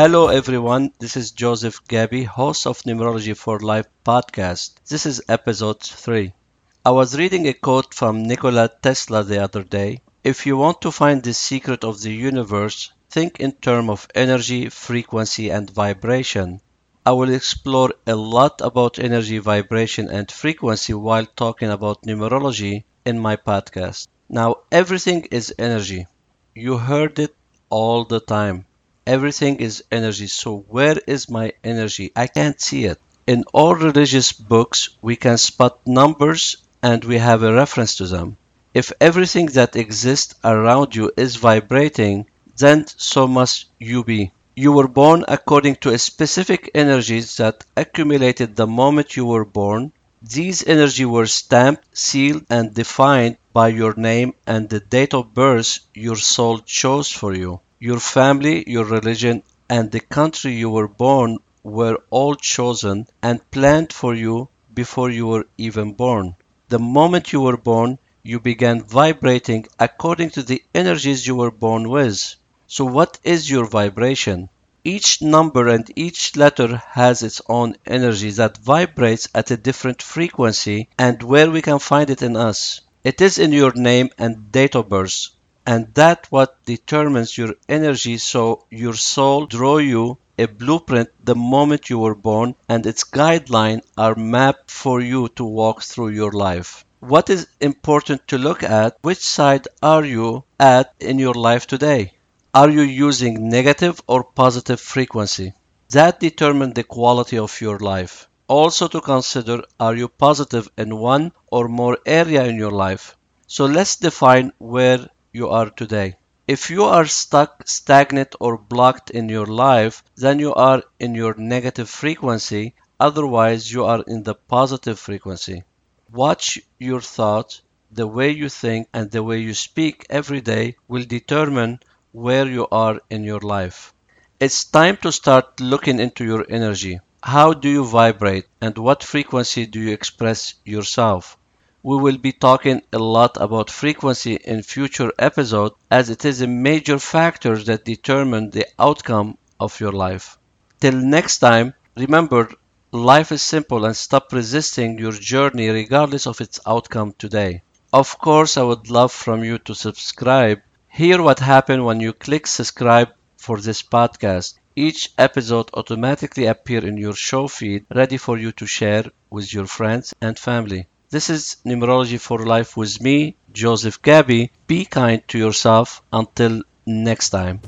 Hello everyone, this is Joseph Gabby, host of Numerology for Life podcast. This is episode 3. I was reading a quote from Nikola Tesla the other day. If you want to find the secret of the universe, think in terms of energy, frequency and vibration. I will explore a lot about energy, vibration and frequency while talking about numerology in my podcast. Now, everything is energy. You heard it all the time. Everything is energy. So where is my energy? I can't see it. In all religious books, we can spot numbers and we have a reference to them. If everything that exists around you is vibrating, then so must you be. You were born according to a specific energies that accumulated the moment you were born. These energies were stamped, sealed, and defined by your name and the date of birth your soul chose for you. Your family, your religion, and the country you were born were all chosen and planned for you before you were even born. The moment you were born, you began vibrating according to the energies you were born with. So, what is your vibration? Each number and each letter has its own energy that vibrates at a different frequency, and where we can find it in us. It is in your name and date of birth and that what determines your energy so your soul draw you a blueprint the moment you were born and its guidelines are mapped for you to walk through your life. What is important to look at which side are you at in your life today? Are you using negative or positive frequency? That determines the quality of your life. Also to consider are you positive in one or more area in your life? So let's define where you are today. If you are stuck, stagnant, or blocked in your life, then you are in your negative frequency, otherwise, you are in the positive frequency. Watch your thoughts, the way you think, and the way you speak every day will determine where you are in your life. It's time to start looking into your energy. How do you vibrate and what frequency do you express yourself? We will be talking a lot about frequency in future episodes as it is a major factor that determines the outcome of your life. Till next time, remember life is simple and stop resisting your journey regardless of its outcome today. Of course, I would love from you to subscribe. Hear what happened when you click subscribe for this podcast. Each episode automatically appear in your show feed ready for you to share with your friends and family. This is Numerology for Life with me, Joseph Gabby. Be kind to yourself. Until next time.